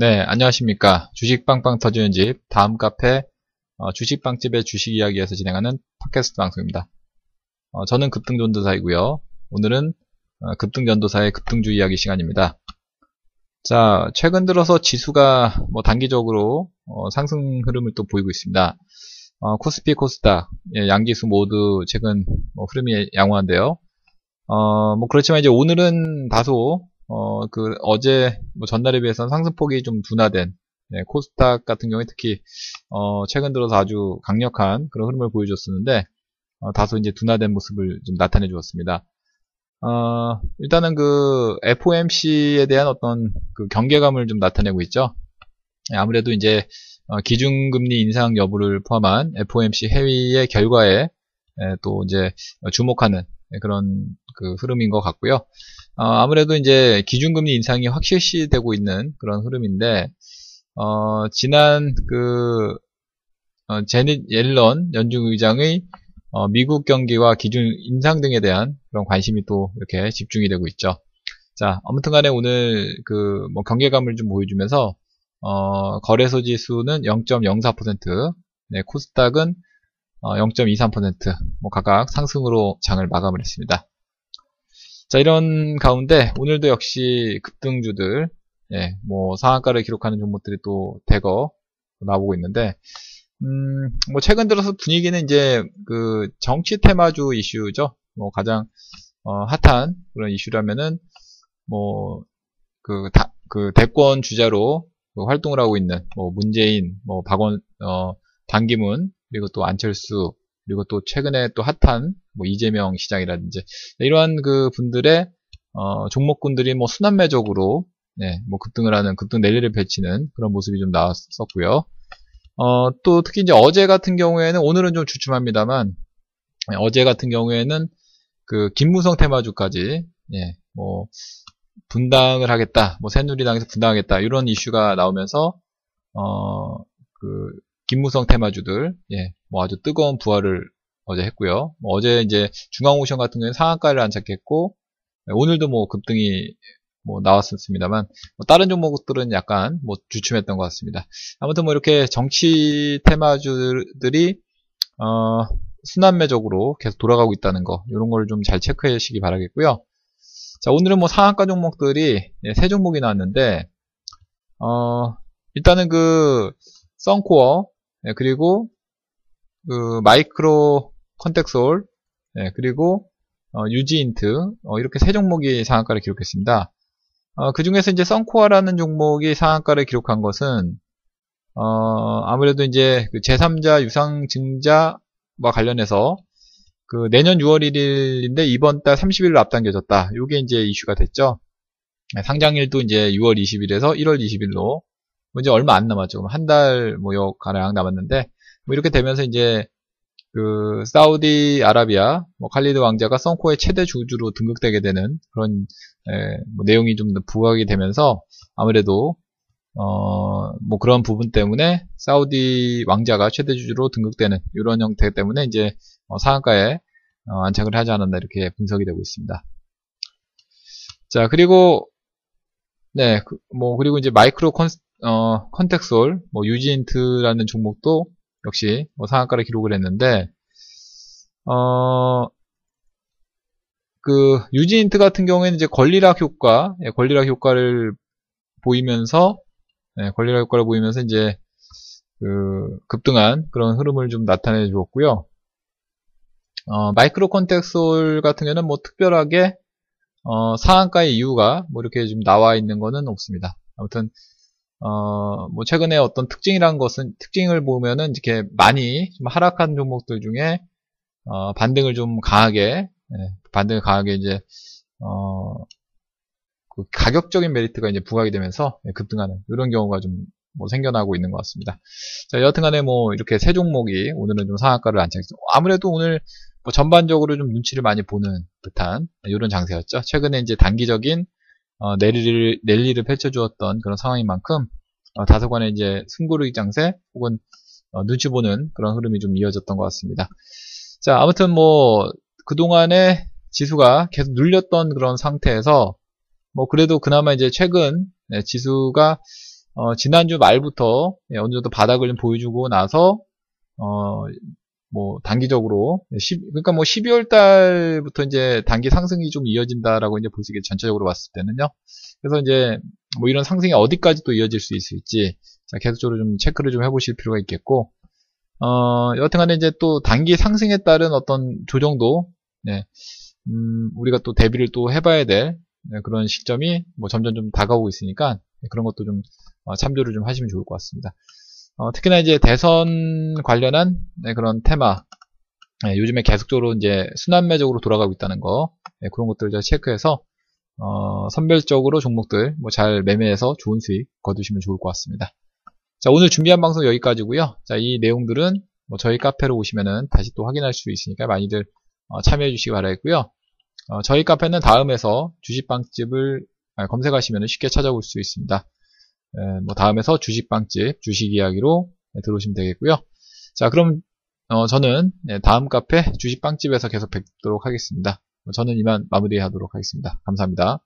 네, 안녕하십니까. 주식 빵빵 터지는 집, 다음 카페, 어, 주식빵집의 주식 이야기에서 진행하는 팟캐스트 방송입니다. 어, 저는 급등전도사이고요. 오늘은 어, 급등전도사의 급등주 이야기 시간입니다. 자, 최근 들어서 지수가 뭐 단기적으로 어, 상승 흐름을 또 보이고 있습니다. 어, 코스피, 코스닥, 예, 양기수 모두 최근 뭐 흐름이 양호한데요. 어, 뭐 그렇지만 이제 오늘은 다소 어, 그 어제 뭐 전날에 비해서는 상승폭이 좀 둔화된 네, 코스닥 같은 경우에 특히 어, 최근 들어서 아주 강력한 그런 흐름을 보여줬었는데 어, 다소 이제 둔화된 모습을 좀 나타내 주었습니다. 어, 일단은 그 FOMC에 대한 어떤 그 경계감을 좀 나타내고 있죠. 네, 아무래도 이제 어, 기준금리 인상 여부를 포함한 FOMC 회의의 결과에 예, 또 이제 주목하는 그런 그 흐름인 것 같고요. 어, 아무래도 이제 기준금리 인상이 확실시되고 있는 그런 흐름인데 어, 지난 그 어, 제닛 옐런 연중 의장의 어, 미국 경기와 기준 인상 등에 대한 그런 관심이 또 이렇게 집중이 되고 있죠. 자, 아무튼간에 오늘 그 뭐 경계감을 좀 보여주면서 어, 거래소 지수는 0.04%, 네, 코스닥은 어, 0.23%, 뭐 각각 상승으로 장을 마감을 했습니다. 자, 이런 가운데 오늘도 역시 급등주들, 예, 뭐 상한가를 기록하는 종목들이 또 대거 나오고 있는데, 음, 뭐 최근 들어서 분위기는 이제 그 정치 테마주 이슈죠. 뭐 가장 어, 핫한 그런 이슈라면은 뭐그 그 대권 주자로 그 활동을 하고 있는 뭐 문재인, 뭐 박원, 어, 반기문 그리고 또 안철수 그리고 또 최근에 또 핫한 뭐 이재명 시장이라든지 이러한 그 분들의 어, 종목군들이 뭐 순환매적으로 네, 뭐 급등을 하는 급등 랠리를 펼치는 그런 모습이 좀 나왔었고요. 어, 또 특히 이제 어제 같은 경우에는 오늘은 좀 주춤합니다만 네, 어제 같은 경우에는 그 김무성 테마주까지 예, 뭐 분당을 하겠다, 뭐 새누리당에서 분당하겠다 이런 이슈가 나오면서 어, 그 김무성 테마주들 예, 뭐 아주 뜨거운 부활을 어제 했고요. 뭐 어제 이제 중앙오션 같은 경우는 상한가를 안착했고 오늘도 뭐 급등이 뭐 나왔었습니다만 뭐 다른 종목들은 약간 뭐 주춤했던 것 같습니다. 아무튼 뭐 이렇게 정치 테마주들이 어, 순환매적으로 계속 돌아가고 있다는 거 이런 걸 좀 잘 체크해 주시기 바라겠고요. 자 오늘은 뭐 상한가 종목들이 예, 세 종목이 나왔는데 어, 일단은 그 썬코어 예, 그리고 그 마이크로 컨텍솔 예, 그리고 어, 유지인트 어, 이렇게 세 종목이 상한가를 기록했습니다. 어, 그 중에서 이제 썬코어라는 종목이 상한가를 기록한 것은 어, 아무래도 이제 그 제3자 유상증자와 관련해서 그 내년 6월 1일인데 이번 달 30일로 앞당겨졌다. 이게 이제 이슈가 됐죠. 네, 상장일도 이제 6월 20일에서 1월 20일로 뭐 이제 얼마 안 남았죠. 한 달뭐 가량 남았는데 뭐 이렇게 되면서 이제 그 사우디 아라비아 뭐 칼리드 왕자가 썬코의 최대 주주로 등극되게 되는 그런 에, 뭐 내용이 좀 더 부각이 되면서 아무래도 어, 뭐 그런 부분 때문에 사우디 왕자가 최대 주주로 등극되는 이런 형태 때문에 이제 어, 상한가에 어, 안착을 하지 않았나 이렇게 분석이 되고 있습니다. 자 그리고 네, 그, 뭐 그 리고 이제 마이크로 컨, 어, 컨텍솔, 뭐 유지인트라는 종목도 역시 뭐 상한가를 기록을 했는데 어, 그 유지인트 같은 경우에는 이제 권리락 효과, 예, 권리락 효과를 보이면서 예, 권리락 효과를 보이면서 이제 그 급등한 그런 흐름을 좀 나타내 주었고요. 어, 마이크로 컨텍솔 같은 경우는 뭐 특별하게 어, 상한가의 이유가 뭐 이렇게 좀 나와 있는 거는 없습니다. 아무튼 어, 뭐 최근에 어떤 특징이란 것은 특징을 보면은 이렇게 많이 좀 하락한 종목들 중에 어, 반등을 좀 강하게 예, 반등을 강하게 이제 어, 그 가격적인 메리트가 이제 부각이 되면서 예, 급등하는 이런 경우가 좀 뭐 생겨나고 있는 것 같습니다. 자, 여하튼간에 뭐 이렇게 세 종목이 오늘은 좀 상한가를 안착했어. 아무래도 오늘 뭐 전반적으로 좀 눈치를 많이 보는 듯한 이런 장세였죠. 최근에 이제 단기적인 어, 랠리를, 랠리를 펼쳐주었던 그런 상황인 만큼 어, 다소간의 이제 승부르기 장세 혹은 어, 눈치 보는 그런 흐름이 좀 이어졌던 것 같습니다. 자 아무튼 뭐 그동안에 지수가 계속 눌렸던 그런 상태에서 뭐 그래도 그나마 이제 최근 네, 지수가 어, 지난주 말부터 예, 어느 정도 바닥을 좀 보여주고 나서 어, 뭐 단기적으로 10, 그러니까 뭐 12월 달부터 이제 단기 상승이 좀 이어진다라고 이제 볼 수 있게 전체적으로 봤을 때는요. 그래서 이제 뭐 이런 상승이 어디까지 또 이어질 수 있을지 자, 계속적으로 좀 체크를 좀 해보실 필요가 있겠고 어, 여튼간에 이제 또 단기 상승에 따른 어떤 조정도 네, 음, 우리가 또 대비를 또 해봐야 될 네, 그런 시점이 뭐 점점 좀 다가오고 있으니까 그런 것도 좀 어, 참조를 좀 하시면 좋을 것 같습니다. 어, 특히나 이제 대선 관련한 네, 그런 테마 네, 요즘에 계속적으로 이제 순환매적으로 돌아가고 있다는 거 네, 그런 것들을 잘 체크해서 어, 선별적으로 종목들 뭐 잘 매매해서 좋은 수익 거두시면 좋을 것 같습니다. 자 오늘 준비한 방송 여기까지고요. 자이 내용들은 뭐 저희 카페로 오시면은 다시 또 확인할 수 있으니까 많이들 어, 참여해 주시기 바라겠고요. 어, 저희 카페는 다음에서 주식빵집을 아, 검색하시면 쉽게 찾아올 수 있습니다. 에, 뭐 다음에서 주식빵집 주식 이야기로 네, 들어오시면 되겠고요. 자 그럼 어, 저는 네, 다음 카페 주식빵집에서 계속 뵙도록 하겠습니다. 저는 이만 마무리하도록 하겠습니다. 감사합니다.